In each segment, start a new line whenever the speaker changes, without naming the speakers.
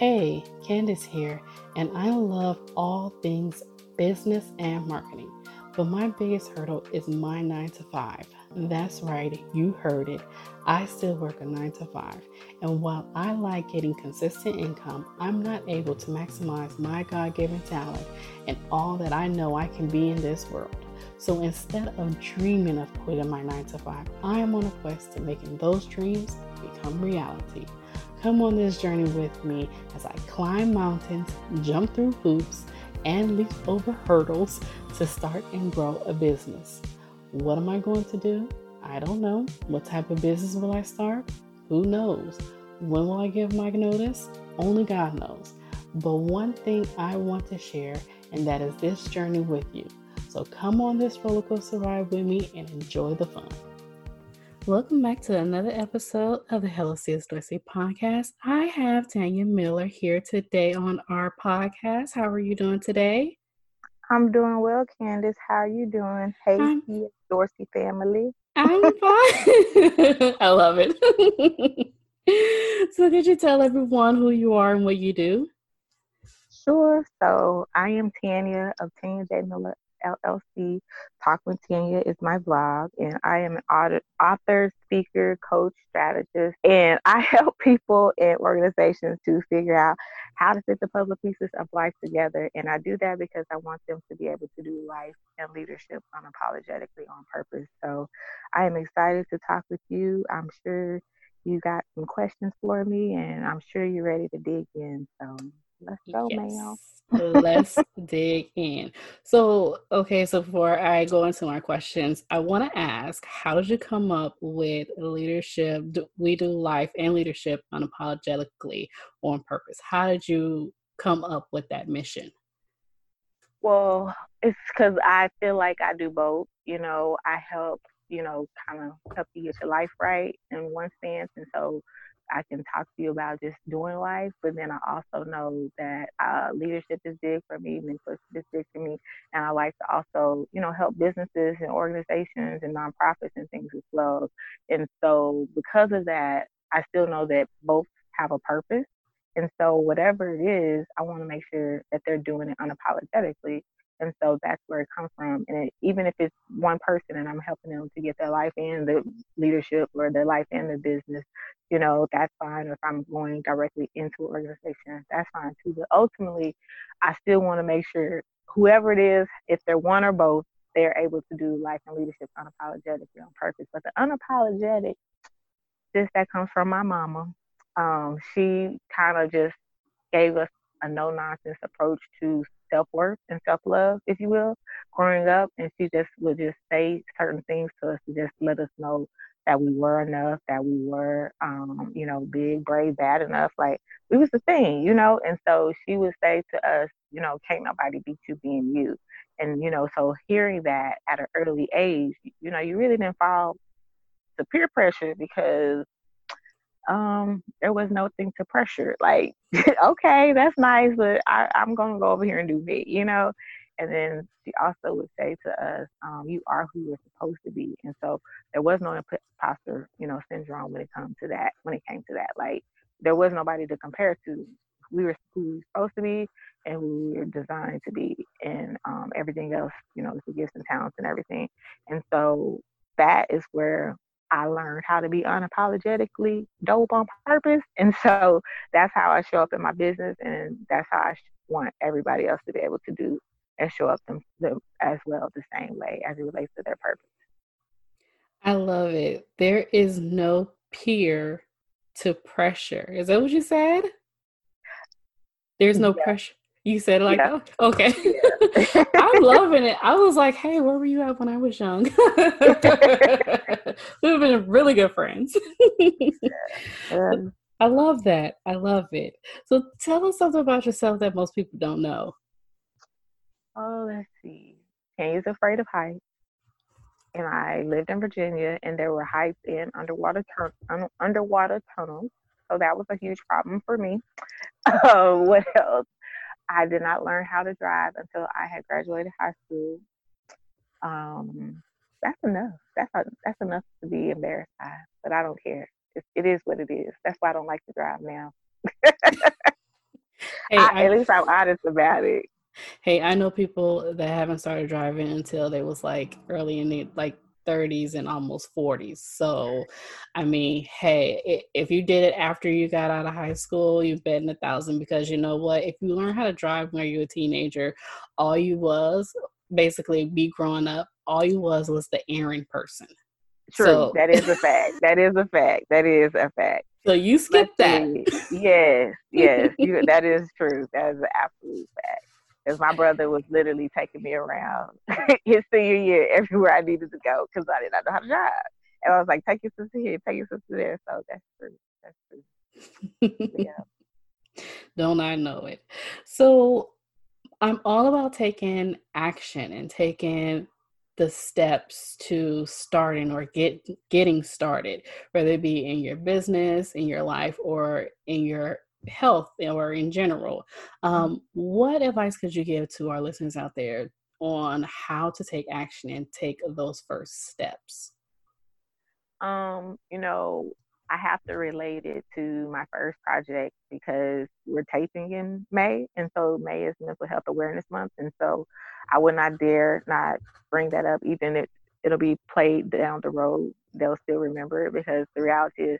Hey, Candace here, and I love all things business and marketing. But my biggest hurdle is my nine to five. That's right, you heard it. I still work a nine to five. And while I like getting consistent income, I'm not able to maximize my God given talent and all that I know I can be in this world. So instead of dreaming of quitting my nine to five, I am on a quest to making those dreams become reality. Come on this journey with me as I climb mountains, jump through hoops, and leap over hurdles to start and grow a business. What am I going to do? I don't know. What type of business will I start? Who knows? When will I give my notice? Only God knows. But one thing I want to share, and that is this journey with you. So come on this roller coaster ride with me and enjoy the fun. Welcome back to another episode of the Hello CS Dorsey podcast. I have Tanya Miller here today on our podcast. How are you doing today?
I'm doing well, Candace. How are you doing? Hey, I'm, Dorsey family.
I'm fine. I love it. so, could you tell everyone who you are and what you do?
Sure. So, I am Tanya of Tanya J. Miller LLC. Talk with Tanya is my blog, and I am an author, speaker, coach, strategist, and I help people and organizations to figure out how to fit the puzzle pieces of life together. And I do that because I want them to be able to do life and leadership unapologetically on purpose. So I am excited to talk with you. I'm sure you got some questions for me, and I'm sure you're ready to dig in. So let's go, yes. ma'am.
Let's dig in. So, okay, so before I go into my questions, I want to ask how did you come up with leadership? We do life and leadership unapologetically on purpose. How did you come up with that mission?
Well, it's because I feel like I do both. You know, I help, you know, kind of help you get your life right in one sense. And so I can talk to you about just doing life, but then I also know that uh, leadership is big for me, mentorship is big for me, and I like to also, you know, help businesses and organizations and nonprofits and things as well. And so, because of that, I still know that both have a purpose. And so, whatever it is, I want to make sure that they're doing it unapologetically and so that's where it comes from. And it, even if it's one person and I'm helping them to get their life and the leadership or their life and the business, you know, that's fine. If I'm going directly into an organization, that's fine too. But ultimately, I still want to make sure whoever it is, if they're one or both, they're able to do life and leadership unapologetically on purpose. But the unapologetic, this that comes from my mama. Um, she kind of just gave us a no nonsense approach to self worth and self love, if you will, growing up. And she just would just say certain things to us to just let us know that we were enough, that we were, um, you know, big, brave, bad enough. Like we was the thing, you know. And so she would say to us, you know, can't nobody beat you being you. And you know, so hearing that at an early age, you know, you really didn't fall to peer pressure because um, there was nothing to pressure. Like, okay, that's nice, but I, I'm gonna go over here and do me, you know. And then she also would say to us, um, "You are who you're supposed to be." And so there was no imposter, you know, syndrome when it comes to that. When it came to that, like there was nobody to compare to. We were who we were supposed to be, and who we were designed to be, and um, everything else, you know, the gifts and talents and everything. And so that is where I learned how to be unapologetically dope on purpose. And so that's how I show up in my business. And that's how I want everybody else to be able to do and show up them, them as well the same way as it relates to their purpose.
I love it. There is no peer to pressure. Is that what you said? There's no yeah. pressure. You said like, yeah. oh, okay. Yeah. I'm loving it. I was like, hey, where were you at when I was young? We've been really good friends. yeah. I love that. I love it. So tell us something about yourself that most people don't know.
Oh, let's see. Kenny's afraid of heights. And I lived in Virginia, and there were heights in underwater underwater tunnels, so that was a huge problem for me. Uh, what else? I did not learn how to drive until I had graduated high school. Um, that's enough. That's a, that's enough to be embarrassed by, but I don't care. It, it is what it is. That's why I don't like to drive now. Hey, I, I, at least I'm honest about it.
Hey, I know people that haven't started driving until they was like early in the like 30s and almost 40s. So, I mean, hey, if you did it after you got out of high school, you're betting a thousand because you know what? If you learn how to drive when you're a teenager, all you was basically be growing up, all you was was the errand person.
True. So, that is a fact. That is a fact. That is a fact.
So you skipped that.
Yes, yes. you, that is true. That is an absolute fact because my brother was literally taking me around his senior year everywhere I needed to go because I did not know how to drive. And I was like, take your sister here, take your sister there. So that's true. That's true.
yeah. Don't I know it? So I'm all about taking action and taking the steps to starting or get getting started, whether it be in your business, in your life, or in your health or in general. Mm-hmm. Um, what advice could you give to our listeners out there on how to take action and take those first steps?
Um, you know, I have to relate it to my first project because we're taping in May, and so May is Mental Health Awareness Month, and so I would not dare not bring that up, even if it'll be played down the road. They'll still remember it because the reality is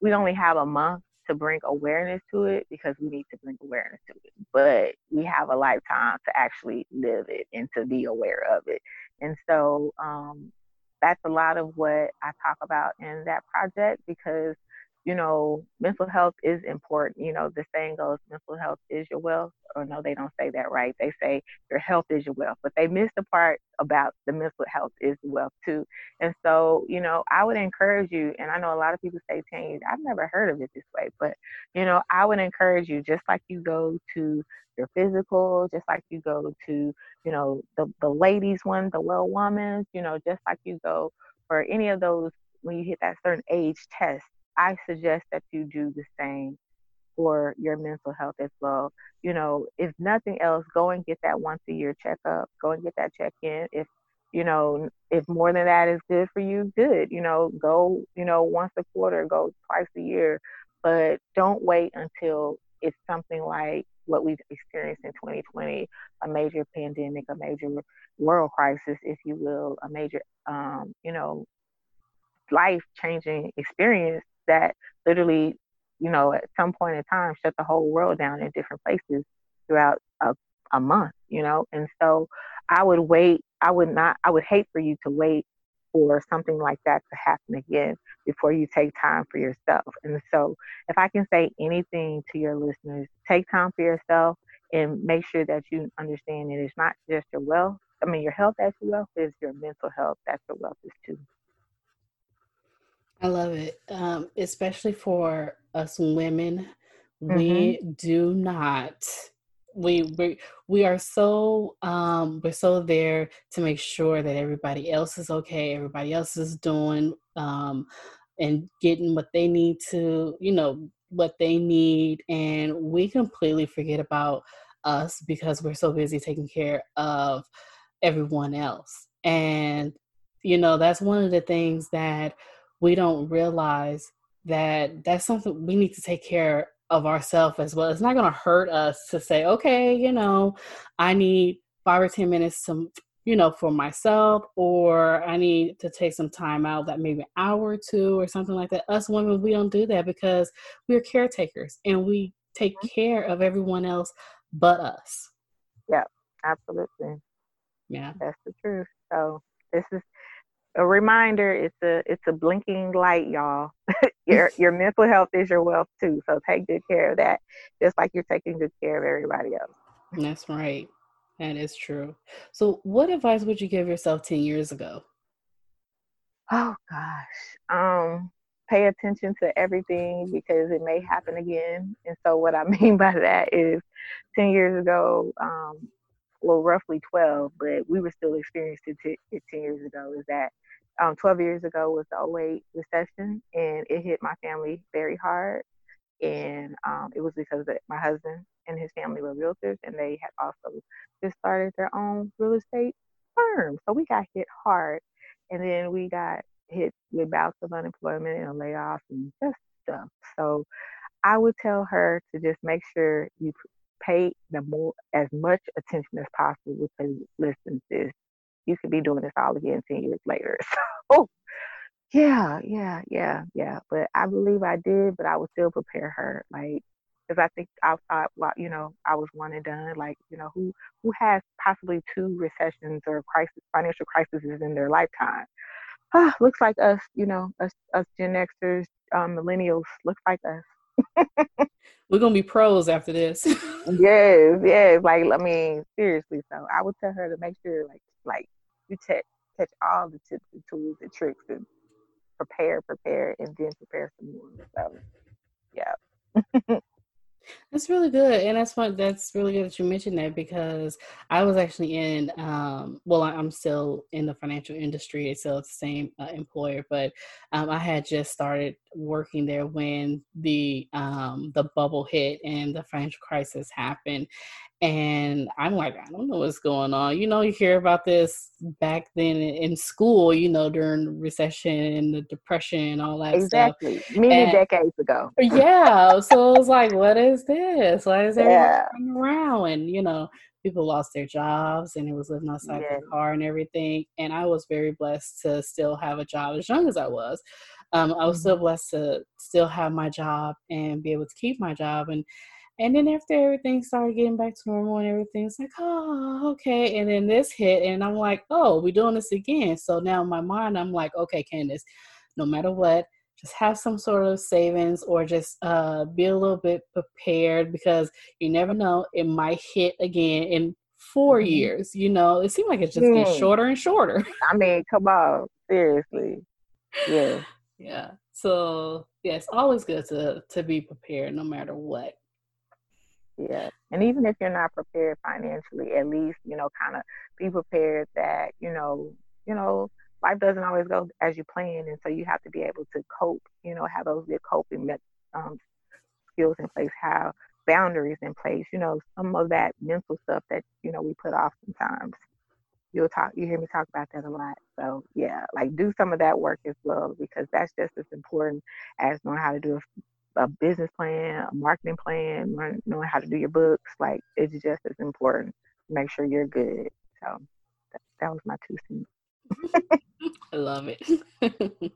we only have a month to bring awareness to it because we need to bring awareness to it. But we have a lifetime to actually live it and to be aware of it. And so um, that's a lot of what I talk about in that project because you know, mental health is important. You know, the saying goes, mental health is your wealth. Or no, they don't say that right. They say your health is your wealth, but they miss the part about the mental health is wealth too. And so, you know, I would encourage you, and I know a lot of people say, Tanya, I've never heard of it this way, but, you know, I would encourage you, just like you go to your physical, just like you go to, you know, the, the ladies one, the well woman's, you know, just like you go for any of those when you hit that certain age test I suggest that you do the same for your mental health as well. You know, if nothing else, go and get that once a year checkup. Go and get that check in. If you know, if more than that is good for you, good. You know, go, you know, once a quarter, go twice a year, but don't wait until it's something like what we've experienced in 2020, a major pandemic, a major world crisis, if you will, a major, um, you know, life changing experience that literally, you know, at some point in time shut the whole world down in different places throughout a, a month, you know? And so I would wait, I would not, I would hate for you to wait for something like that to happen again before you take time for yourself. And so, if I can say anything to your listeners, take time for yourself and make sure that you understand that it is not just your wealth. I mean, your health that's your wealth is your mental health that's your wealth is too.
I love it, um, especially for us women. Mm-hmm. We do not. We we we are so um, we're so there to make sure that everybody else is okay, everybody else is doing um, and getting what they need to, you know, what they need, and we completely forget about us because we're so busy taking care of everyone else. And you know, that's one of the things that we don't realize that that's something we need to take care of ourselves as well. It's not going to hurt us to say, okay, you know, I need five or 10 minutes to, you know, for myself, or I need to take some time out, that maybe an hour or two or something like that. Us women, we don't do that because we're caretakers and we take mm-hmm. care of everyone else but us.
Yeah, absolutely.
Yeah.
That's the truth. So this is a reminder it's a it's a blinking light y'all. Your your mental health is your wealth too so take good care of that just like you're taking good care of everybody else.
That's right. That is true. So what advice would you give yourself 10 years ago?
Oh gosh. Um pay attention to everything because it may happen again and so what i mean by that is 10 years ago um well, roughly 12, but we were still experiencing it 10 years ago, is that um, 12 years ago was the 08 recession and it hit my family very hard. And um, it was because my husband and his family were realtors and they had also just started their own real estate firm. So we got hit hard. And then we got hit with bouts of unemployment and layoffs and just stuff. So I would tell her to just make sure you pay the more as much attention as possible because listen, sis, you could be doing this all again ten years later. So yeah, yeah, yeah, yeah. But I believe I did, but I would still prepare her. Like because I think I thought, well, you know, I was one and done. Like, you know, who who has possibly two recessions or crisis, financial crises in their lifetime? Ah, looks like us, you know, us, us Gen Xers, um, millennials, looks like us.
We're gonna be pros after this.
yes, yes. Like, I mean, seriously. So I would tell her to make sure, like, like you catch catch all the tips and tools and tricks and prepare, prepare, and then prepare some more. So, yeah.
That's really good, and that's what that's really good that you mentioned that because I was actually in, um, well, I'm still in the financial industry, so it's the same uh, employer, but um, I had just started working there when the um, the bubble hit and the financial crisis happened, and I'm like, I don't know what's going on. You know, you hear about this back then in school, you know, during recession and the depression and all that
exactly.
stuff.
Many and, decades ago.
yeah. So it was like, what is this? Why is everyone yeah. coming around? And, you know, people lost their jobs and it was living outside yeah. the car and everything. And I was very blessed to still have a job as young as I was. Um, I was mm-hmm. still blessed to still have my job and be able to keep my job. And and then after everything started getting back to normal and everything, it's like, oh, okay. And then this hit, and I'm like, oh, we're doing this again. So now in my mind, I'm like, okay, Candace, no matter what, just have some sort of savings or just uh, be a little bit prepared because you never know, it might hit again in 4 mm-hmm. years. You know, it seems like it's just mm. getting shorter and shorter.
I mean, come on, seriously. Yeah.
yeah. So yeah, it's always good to to be prepared no matter what.
Yeah. And even if you're not prepared financially, at least, you know, kind of be prepared that, you know, you know, life doesn't always go as you plan. And so you have to be able to cope, you know, have those good coping um, skills in place, have boundaries in place, you know, some of that mental stuff that, you know, we put off sometimes. You'll talk, you hear me talk about that a lot. So yeah, like do some of that work as well, because that's just as important as knowing how to do a a business plan, a marketing plan, knowing how to do your books, like it's just as important make sure you're good. So that, that was my two cents.
I love it.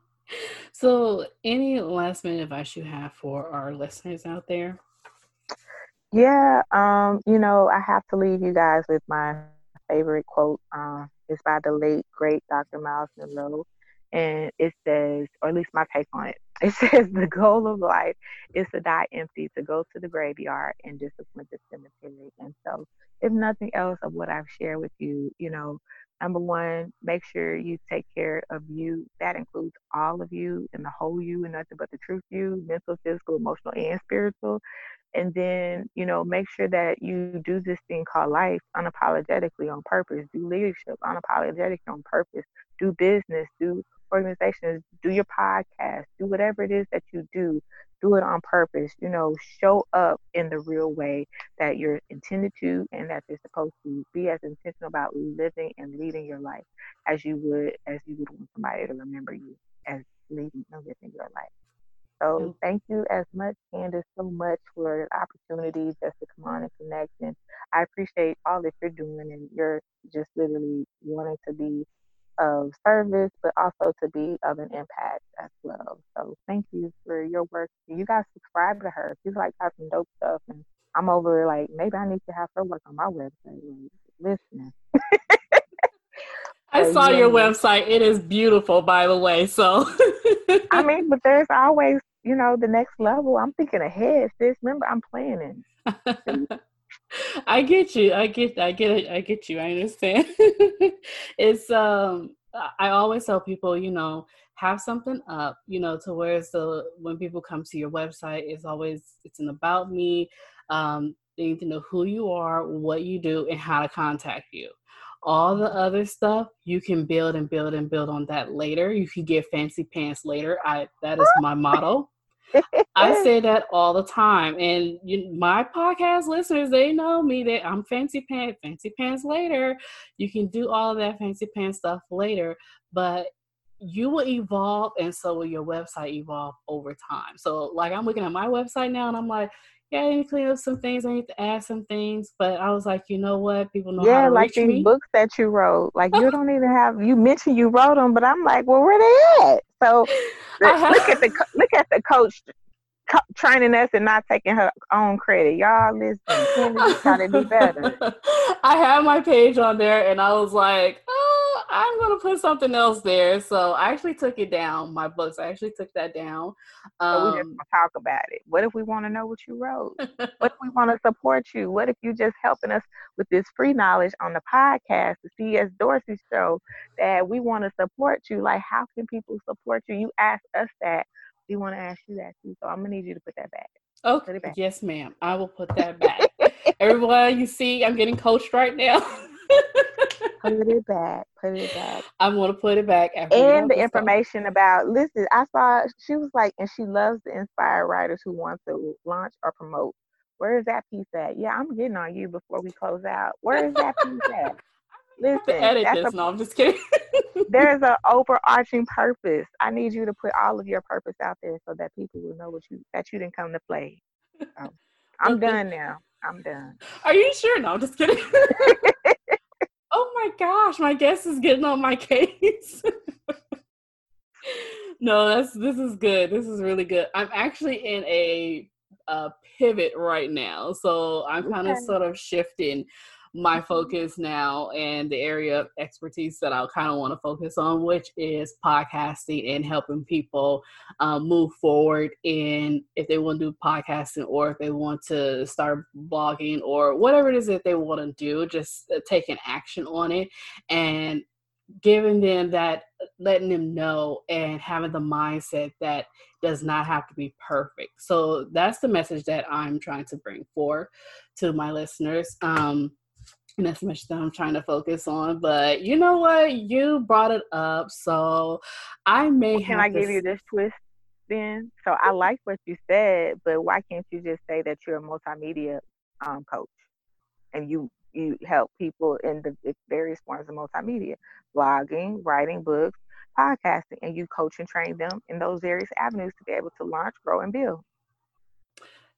so, any last minute advice you have for our listeners out there?
Yeah, um, you know, I have to leave you guys with my favorite quote. Uh, it's by the late great Dr. Miles Munroe, and it says, or at least my take on it, it says the goal of life is to die empty, to go to the graveyard and discipline the cemetery. And so, if nothing else of what I've shared with you, you know, number one, make sure you take care of you. That includes all of you and the whole you and nothing but the truth you, mental, physical, emotional, and spiritual. And then, you know, make sure that you do this thing called life unapologetically on purpose. Do leadership unapologetically on purpose. Do business. Do organizations, do your podcast, do whatever it is that you do, do it on purpose. You know, show up in the real way that you're intended to and that you're supposed to be as intentional about living and leading your life as you would as you would want somebody to remember you as leading and living your life. So thank you as much, Candace, so much for the opportunity just to come on and connect. And I appreciate all that you're doing and you're just literally wanting to be of service, but also to be of an impact as well. So thank you for your work. You guys subscribe to her. She's like got some dope stuff, and I'm over like maybe I need to have her work on my website. Listening.
I saw your website. It is beautiful, by the way. So
I mean, but there's always, you know, the next level. I'm thinking ahead, sis. Remember, I'm planning.
I get you. I get. I get it. I get you. I understand. it's um. I always tell people, you know, have something up, you know, to where so when people come to your website, it's always it's an about me. Um, they need to know who you are, what you do, and how to contact you. All the other stuff you can build and build and build on that later. You can get fancy pants later. I that is my motto. I say that all the time, and you, my podcast listeners, they know me that I'm fancy pants, fancy pants later. You can do all of that fancy pants stuff later, but you will evolve, and so will your website evolve over time. So, like, I'm looking at my website now, and I'm like, yeah, I need to clean up some things. I need to add some things. But I was like, you know what? People know
yeah,
how to
like these
me.
books that you wrote. Like you don't even have. You mentioned you wrote them, but I'm like, well, where they at? So uh-huh. look at the look at the coach co- training us and not taking her own credit. Y'all listen, Candy got to do better.
I have my page on there, and I was like, oh, I'm gonna put something else there. So I actually took it down. My books. I actually took that down.
Um, so we just um, talk about it. What if we want to know what you wrote? what if we want to support you? What if you just helping us with this free knowledge on the podcast, the CS Dorsey show? That we want to support you. Like, how can people support you? You ask us that we want to ask you that too. So I'm gonna need you to put that back.
Okay. Back. Yes, ma'am. I will put that back. Everyone, you see, I'm getting coached right now.
put it back. Put it back.
I'm gonna put it back.
and the information about listen. I saw she was like, and she loves to inspire writers who want to launch or promote. Where is that piece at? Yeah, I'm getting on you before we close out. Where is that piece at?
Listen, edit this. A, no, I'm just kidding.
there's an overarching purpose. I need you to put all of your purpose out there so that people will know what you that you didn't come to play. So, I'm okay. done now. I'm done.
Are you sure? No, I'm just kidding. My gosh, my guest is getting on my case. no, that's this is good. This is really good. I'm actually in a, a pivot right now, so I'm kind of okay. sort of shifting my focus now and the area of expertise that I kind of want to focus on, which is podcasting and helping people um, move forward in if they want to do podcasting or if they want to start blogging or whatever it is that they want to do, just uh, taking action on it and giving them that letting them know and having the mindset that does not have to be perfect. So that's the message that i'm trying to bring forth to my listeners. Um and that's much that I'm trying to focus on. But you know what? You brought it up, so I may.
Well, can I give you this twist then? So I like what you said, but why can't you just say that you're a multimedia um, coach and you you help people in the various forms of multimedia, blogging, writing books, podcasting, and you coach and train them in those various avenues to be able to launch, grow, and build.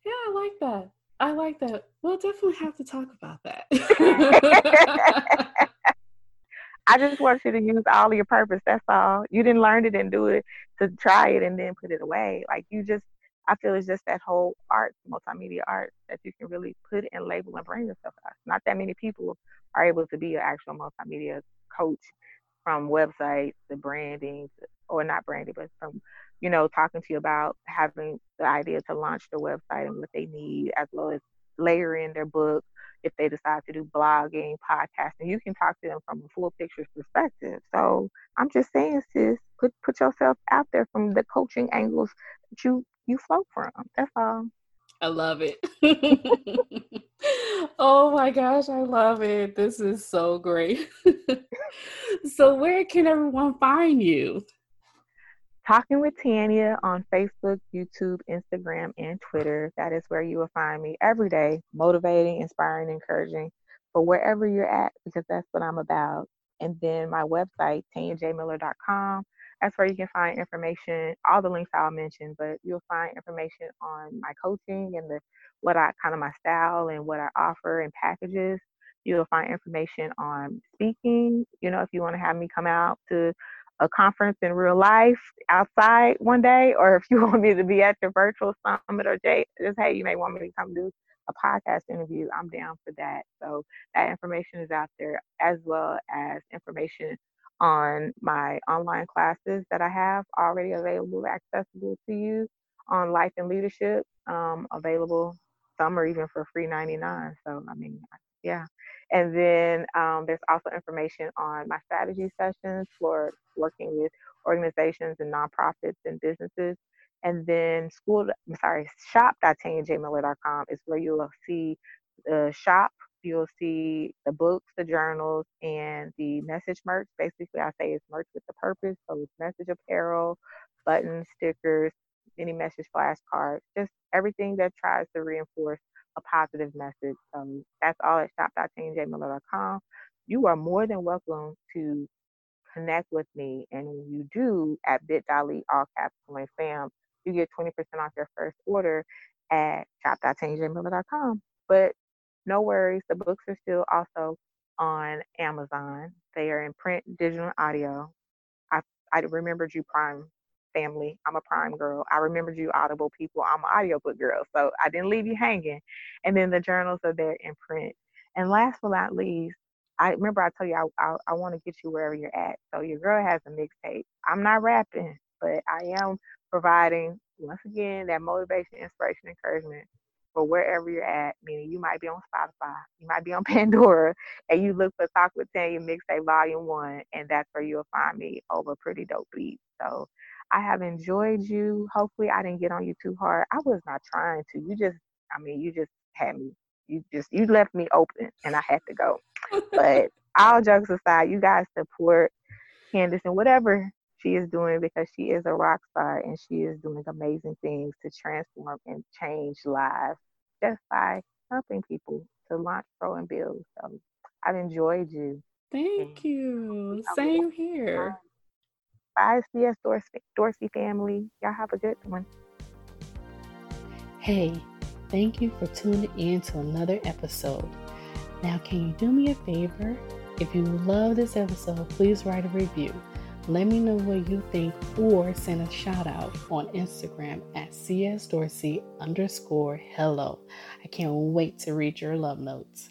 Yeah, I like that. I like that. We'll definitely have to talk about that.
I just want you to use all your purpose. That's all. You didn't learn it and do it to try it and then put it away. Like you just, I feel it's just that whole art, multimedia art, that you can really put and label and bring yourself out. Not that many people are able to be an actual multimedia coach from websites to branding, or not branding, but from you know, talking to you about having the idea to launch the website and what they need, as well as layering their book if they decide to do blogging, podcasting. You can talk to them from a full picture perspective. So I'm just saying, sis, put put yourself out there from the coaching angles that you you flow from. That's all.
I love it. oh my gosh, I love it. This is so great. so where can everyone find you?
Talking with Tanya on Facebook, YouTube, Instagram, and Twitter. That is where you will find me every day, motivating, inspiring, encouraging for wherever you're at, because that's what I'm about. And then my website, tanyajmiller.com. That's where you can find information, all the links I'll mention, but you'll find information on my coaching and the what I kind of my style and what I offer and packages. You'll find information on speaking. You know, if you want to have me come out to a conference in real life outside one day, or if you want me to be at the virtual summit or date, just hey, you may want me to come do a podcast interview, I'm down for that. So that information is out there as well as information on my online classes that I have already available, accessible to you on life and leadership, um, available. Some are even for free 99. So I mean, yeah. And then um, there's also information on my strategy sessions for working with organizations and nonprofits and businesses. And then school, I'm sorry, shop.tanyajmiller.com is where you will see the shop. You'll see the books, the journals, and the message merch. Basically, I say it's merch with the purpose. So it's message apparel, buttons, stickers, any message flashcards, just everything that tries to reinforce a positive message. Um, that's all at shop.tanyajmiller.com. You are more than welcome to connect with me. And when you do at bit.ly, all caps, my fam, you get 20% off your first order. at shop.tanyajmiller.com. But no worries, the books are still also on Amazon. They are in print, digital, audio. I I remembered you Prime family. I'm a Prime girl. I remembered you Audible people. I'm an audiobook girl. So I didn't leave you hanging. And then the journals are there in print. And last but not least, I remember I told you I, I, I want to get you wherever you're at. So your girl has a mixtape. I'm not rapping, but I am providing once again that motivation, inspiration, encouragement for wherever you're at. Meaning you might be on Spotify, you might be on Pandora, and you look for Talk with Tanya Mixtape Volume One, and that's where you'll find me over Pretty Dope Beats. So I have enjoyed you. Hopefully, I didn't get on you too hard. I was not trying to. You just, I mean, you just had me. You just, you left me open, and I had to go. but all jokes aside, you guys support Candace and whatever she is doing because she is a rock star and she is doing amazing things to transform and change lives just by helping people to launch, grow, and build. So I've enjoyed you.
Thank you. Same here.
Bye, CS Dorsey, Dorsey family. Y'all have a good one.
Hey, thank you for tuning in to another episode. Now, can you do me a favor? If you love this episode, please write a review. Let me know what you think or send a shout out on Instagram at csdorsey underscore hello. I can't wait to read your love notes.